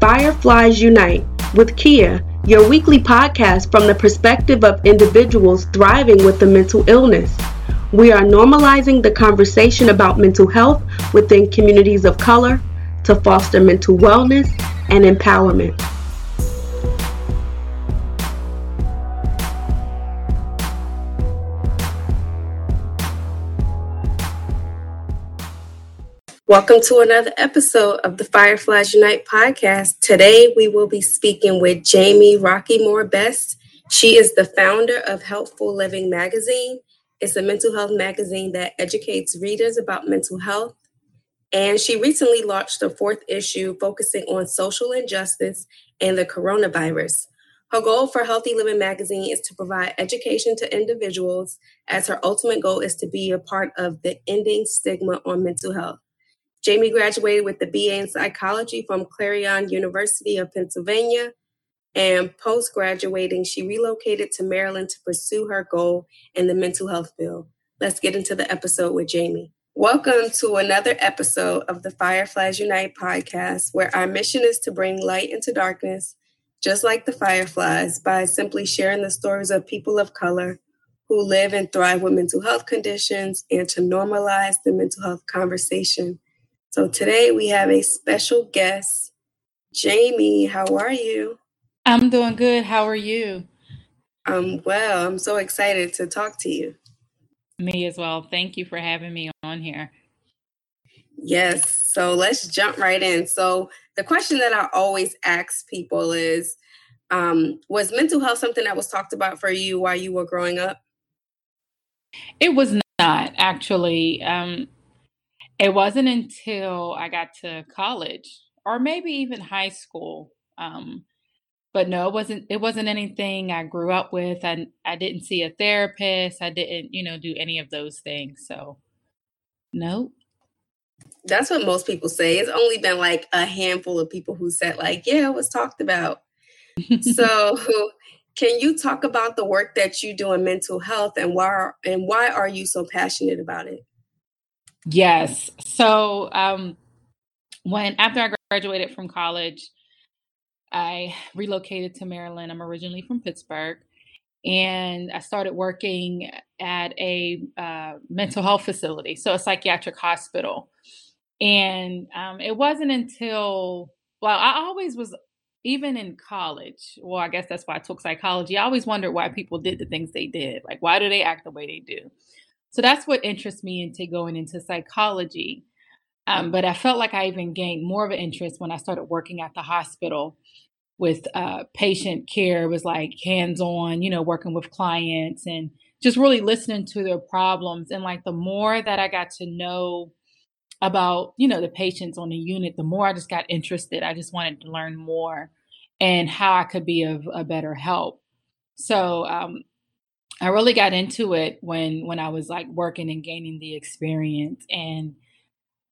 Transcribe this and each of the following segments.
Fireflies Unite with Kia, your weekly podcast from the perspective of individuals thriving with a mental illness. We are normalizing the conversation about mental health within communities of color to foster mental wellness and empowerment. Welcome to another episode of the Fireflies Unite podcast. Today we will be speaking with Jamie Rocky Moore Best. She is the founder of Helpful Living Magazine. It's a mental health magazine that educates readers about mental health. And she recently launched the fourth issue focusing on social injustice and the coronavirus. Her goal for Healthy Living Magazine is to provide education to individuals, as her ultimate goal is to be a part of the ending stigma on mental health. Jamie graduated with the BA in psychology from Clarion University of Pennsylvania. And post graduating, she relocated to Maryland to pursue her goal in the mental health field. Let's get into the episode with Jamie. Welcome to another episode of the Fireflies Unite podcast, where our mission is to bring light into darkness, just like the Fireflies, by simply sharing the stories of people of color who live and thrive with mental health conditions and to normalize the mental health conversation so today we have a special guest, Jamie. How are you? I'm doing good. How are you? I'm well. I'm so excited to talk to you. Me as well. Thank you for having me on here. Yes. So let's jump right in. So the question that I always ask people is um, Was mental health something that was talked about for you while you were growing up? It was not actually. Um, it wasn't until I got to college or maybe even high school. Um, but no, it wasn't it wasn't anything I grew up with. I I didn't see a therapist. I didn't, you know, do any of those things. So nope. That's what most people say. It's only been like a handful of people who said like, yeah, it was talked about. so can you talk about the work that you do in mental health and why and why are you so passionate about it? Yes. So um, when after I graduated from college, I relocated to Maryland. I'm originally from Pittsburgh, and I started working at a uh, mental health facility, so a psychiatric hospital. And um, it wasn't until well, I always was even in college. Well, I guess that's why I took psychology. I always wondered why people did the things they did. Like, why do they act the way they do? So that's what interests me into going into psychology. Um, but I felt like I even gained more of an interest when I started working at the hospital with uh, patient care. It was like hands on, you know, working with clients and just really listening to their problems. And like the more that I got to know about, you know, the patients on the unit, the more I just got interested. I just wanted to learn more and how I could be of a better help. So um, I really got into it when when I was like working and gaining the experience and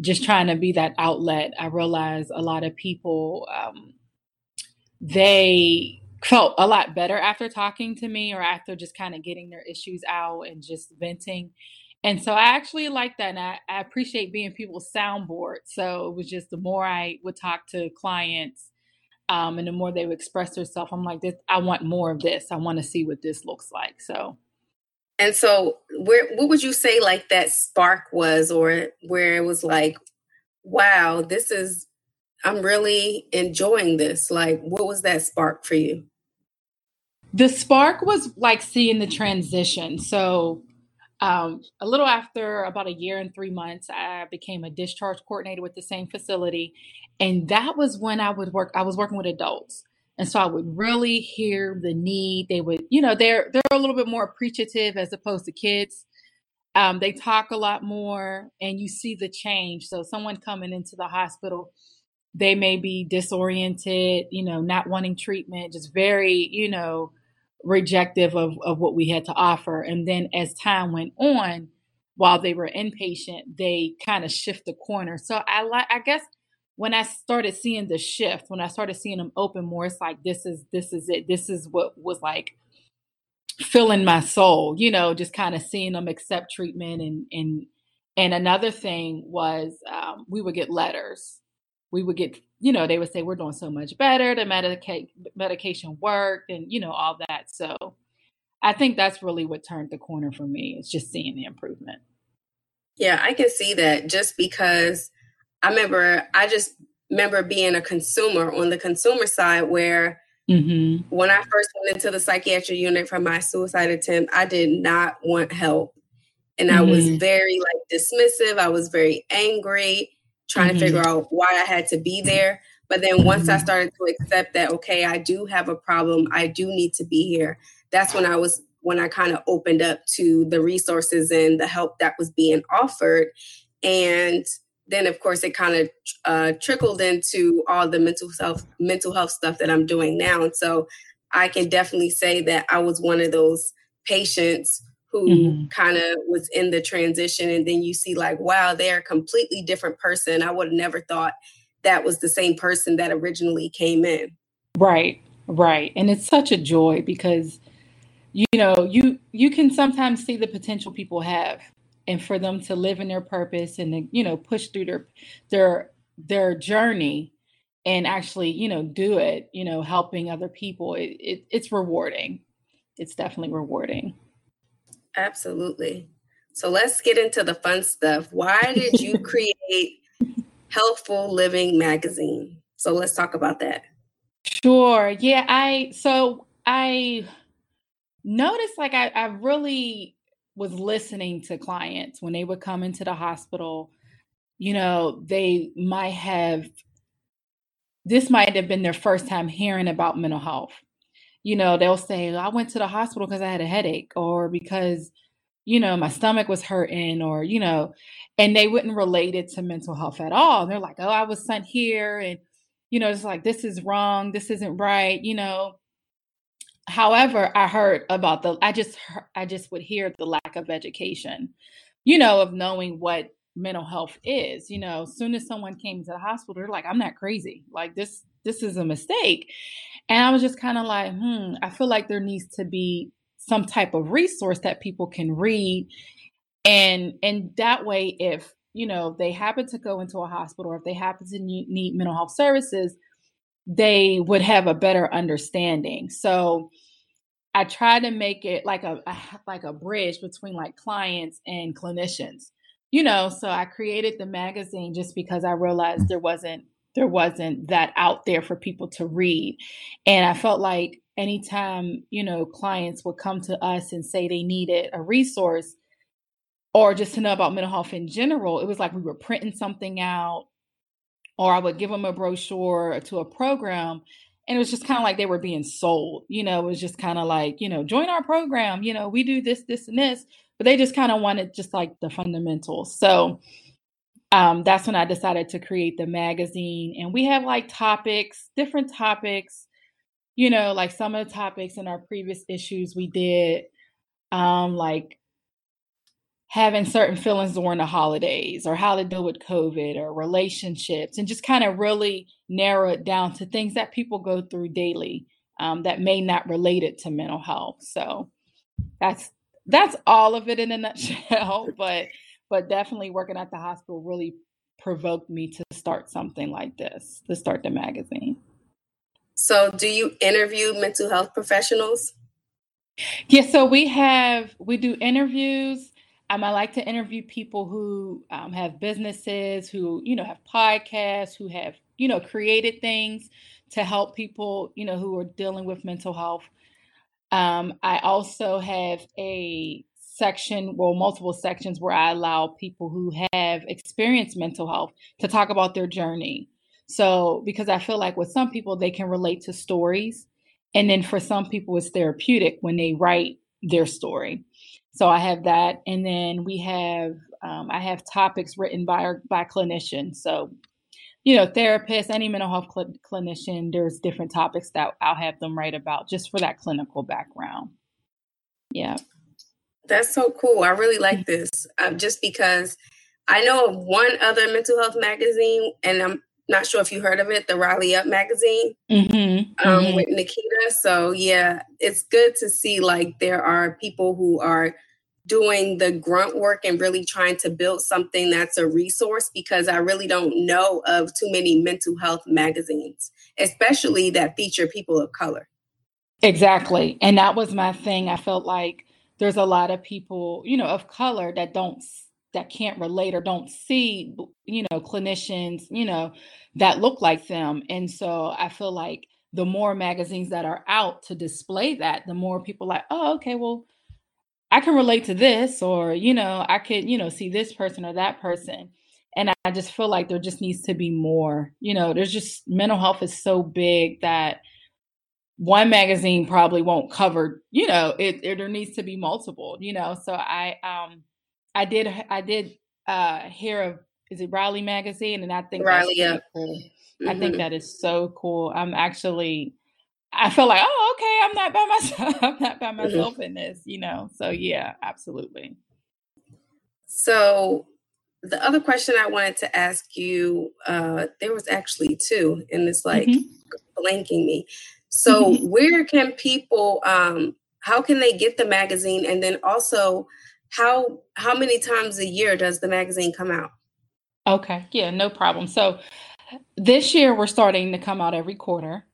just trying to be that outlet. I realized a lot of people um, they felt a lot better after talking to me or after just kind of getting their issues out and just venting. And so I actually like that. And I, I appreciate being people's soundboard. So it was just the more I would talk to clients um, and the more they would express themselves, I'm like, this, I want more of this. I want to see what this looks like. So, and so, where what would you say like that spark was, or where it was like, wow, this is, I'm really enjoying this. Like, what was that spark for you? The spark was like seeing the transition. So, um, a little after about a year and three months, I became a discharge coordinator with the same facility. And that was when I would work, I was working with adults. And so I would really hear the need. They would, you know, they're they're a little bit more appreciative as opposed to kids. Um, they talk a lot more and you see the change. So someone coming into the hospital, they may be disoriented, you know, not wanting treatment, just very, you know, rejective of, of what we had to offer. And then as time went on, while they were inpatient, they kind of shift the corner. So I like I guess when I started seeing the shift, when I started seeing them open more, it's like this is this is it. This is what was like filling my soul, you know, just kind of seeing them accept treatment and and and another thing was um, we would get letters we would get, you know, they would say we're doing so much better. The medica- medication worked, and you know all that. So I think that's really what turned the corner for me. It's just seeing the improvement. Yeah, I can see that just because I remember, I just remember being a consumer on the consumer side where mm-hmm. when I first went into the psychiatric unit for my suicide attempt, I did not want help. And mm-hmm. I was mm-hmm. very like dismissive. I was very angry, trying mm-hmm. to figure out why I had to be there. But then once I mm-hmm. started to accept that, okay, I do have a problem, I do need to be here, that's when I was when I kind of opened up to the resources and the help that was being offered. And then of course it kind of uh, trickled into all the mental health mental health stuff that I'm doing now. And so I can definitely say that I was one of those patients who mm-hmm. kind of was in the transition and then you see like wow they're a completely different person. I would have never thought that was the same person that originally came in. Right right and it's such a joy because you know you you can sometimes see the potential people have and for them to live in their purpose and to, you know push through their their their journey and actually you know do it you know helping other people it, it it's rewarding. It's definitely rewarding absolutely. So let's get into the fun stuff. Why did you create healthful living magazine? So let's talk about that. Sure. Yeah i so i noticed like i, I really was listening to clients when they would come into the hospital, you know, they might have, this might have been their first time hearing about mental health. You know, they'll say, I went to the hospital because I had a headache or because, you know, my stomach was hurting or, you know, and they wouldn't relate it to mental health at all. They're like, oh, I was sent here and, you know, it's like, this is wrong. This isn't right. You know, however i heard about the i just i just would hear the lack of education you know of knowing what mental health is you know as soon as someone came to the hospital they're like i'm not crazy like this this is a mistake and i was just kind of like hmm i feel like there needs to be some type of resource that people can read and and that way if you know they happen to go into a hospital or if they happen to need, mental health services they would have a better understanding. So I try to make it like a, a, like a bridge between like clients and clinicians. You know, so I created the magazine just because I realized there wasn't there wasn't that out there for people to read. And I felt like anytime, you know, clients would come to us and say they needed a resource or just to know about mental health in general, it was like we were printing something out or I would give them a brochure to a program. And it was just kind of like they were being sold. You know, it was just kind of like, you know, join our program. You know, we do this, this, and this. But they just kind of wanted just like the fundamentals. So um, that's when I decided to create the magazine. And we have like topics, different topics. You know, like some of the topics in our previous issues we did, um, like having certain feelings during the holidays or how to deal with COVID or relationships and just kind of really narrow it down to things that people go through daily um, that may not relate it to mental health. So that's that's all of it in a nutshell. but but definitely working at the hospital really provoked me to start something like this, to start the magazine. So do you interview mental health professionals? Yeah, so we have we do interviews um, I like to interview people who um, have businesses, who you know have podcasts, who have you know created things to help people you know who are dealing with mental health. Um, I also have a section, well, multiple sections where I allow people who have experienced mental health to talk about their journey. So, because I feel like with some people, they can relate to stories. And then for some people, it's therapeutic when they write their story. So I have that, and then we have um, I have topics written by by clinicians. So you know, therapists, any mental health cl- clinician, there's different topics that I'll have them write about just for that clinical background. Yeah. That's so cool. I really like this uh, just because I know of one other mental health magazine, and I'm not sure if you heard of it, the Riley Up magazine mm-hmm. Um, mm-hmm. with Nikita. So, yeah, it's good to see like there are people who are doing the grunt work and really trying to build something that's a resource because I really don't know of too many mental health magazines, especially that feature people of color. Exactly. And that was my thing. I felt like there's a lot of people, you know, of color that don't that can't relate or don't see, you know, clinicians, you know, that look like them. And so I feel like the more magazines that are out to display that, the more people like, oh, okay, well, I can relate to this, or, you know, I could, you know, see this person or that person. And I just feel like there just needs to be more, you know, there's just mental health is so big that one magazine probably won't cover, you know, it, it there needs to be multiple, you know. So I um I did I did uh hear of is it Riley magazine and I think Riley yeah. Cool. Mm-hmm. I think mm-hmm. that is so cool. I'm actually I feel like, oh, okay, I'm not by myself. I'm not by mm-hmm. myself mm-hmm. in this, you know. So yeah, absolutely. So the other question I wanted to ask you, uh, there was actually two, and it's like mm-hmm. blanking me. So where can people um, how can they get the magazine and then also how how many times a year does the magazine come out? Okay, yeah, no problem. So this year we're starting to come out every quarter.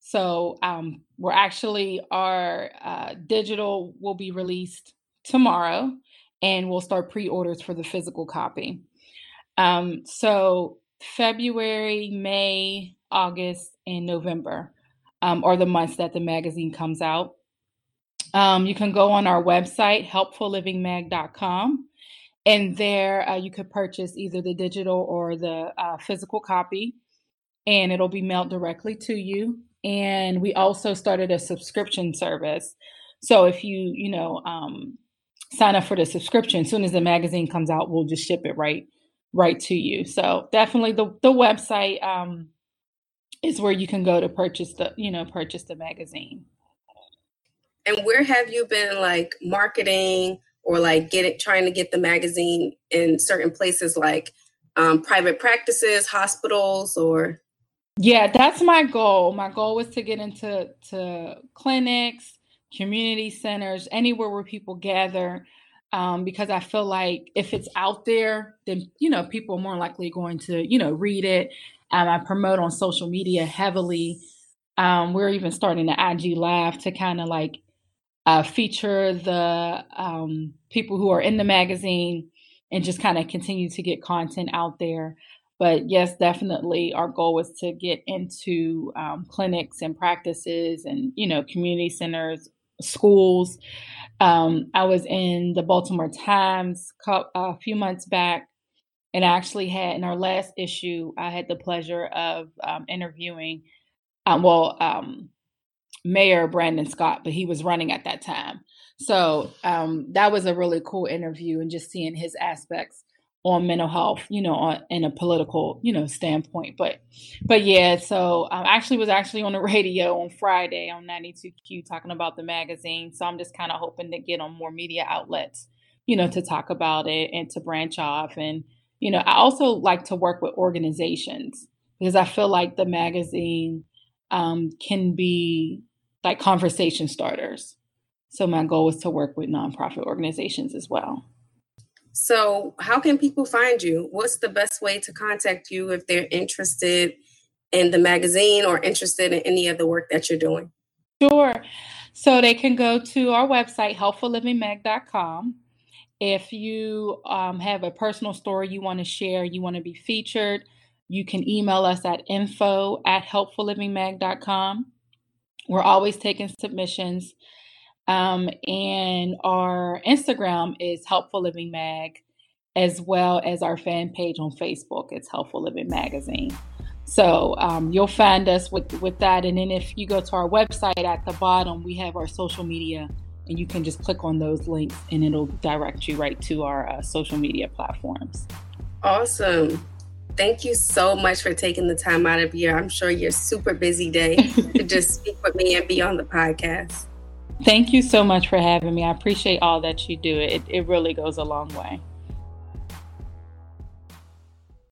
So um, we're actually our uh, digital will be released tomorrow, and we'll start pre-orders for the physical copy. Um, so February, May, August, and November um, are the months that the magazine comes out. Um, you can go on our website, helpfullivingmag.com, and there uh, you could purchase either the digital or the uh, physical copy, and it'll be mailed directly to you. And we also started a subscription service. So if you, you know, um, sign up for the subscription, as soon as the magazine comes out, we'll just ship it right, right to you. So definitely the the website. Um, is where you can go to purchase the you know purchase the magazine. And where have you been like marketing or like get it trying to get the magazine in certain places like um, private practices hospitals or? Yeah that's my goal. My goal was to get into to clinics community centers anywhere where people gather um, because I feel like if it's out there, then you know people are more likely going to you know read it um, I promote on social media heavily. Um, we're even starting the IG Live to kind of like uh, feature the um, people who are in the magazine and just kind of continue to get content out there. But yes, definitely, our goal was to get into um, clinics and practices and you know community centers, schools. Um, I was in the Baltimore Times a few months back and I actually had in our last issue, I had the pleasure of um, interviewing, um, well, um, Mayor Brandon Scott, but he was running at that time. So um, that was a really cool interview, and just seeing his aspects on mental health, you know, on, in a political, you know, standpoint. But, but yeah, so I actually was actually on the radio on Friday on 92Q talking about the magazine. So I'm just kind of hoping to get on more media outlets, you know, to talk about it and to branch off and you know, I also like to work with organizations because I feel like the magazine um, can be like conversation starters. So my goal is to work with nonprofit organizations as well. So, how can people find you? What's the best way to contact you if they're interested in the magazine or interested in any of the work that you're doing? Sure. So, they can go to our website, helpfullivingmag.com. If you um, have a personal story you want to share, you want to be featured, you can email us at info at helpfullivingmag.com. We're always taking submissions. Um, and our Instagram is Helpful Living Mag, as well as our fan page on Facebook. It's Helpful Living Magazine. So um, you'll find us with, with that. And then if you go to our website at the bottom, we have our social media and you can just click on those links and it'll direct you right to our uh, social media platforms. Awesome. Thank you so much for taking the time out of your, I'm sure your super busy day to just speak with me and be on the podcast. Thank you so much for having me. I appreciate all that you do. It, it really goes a long way.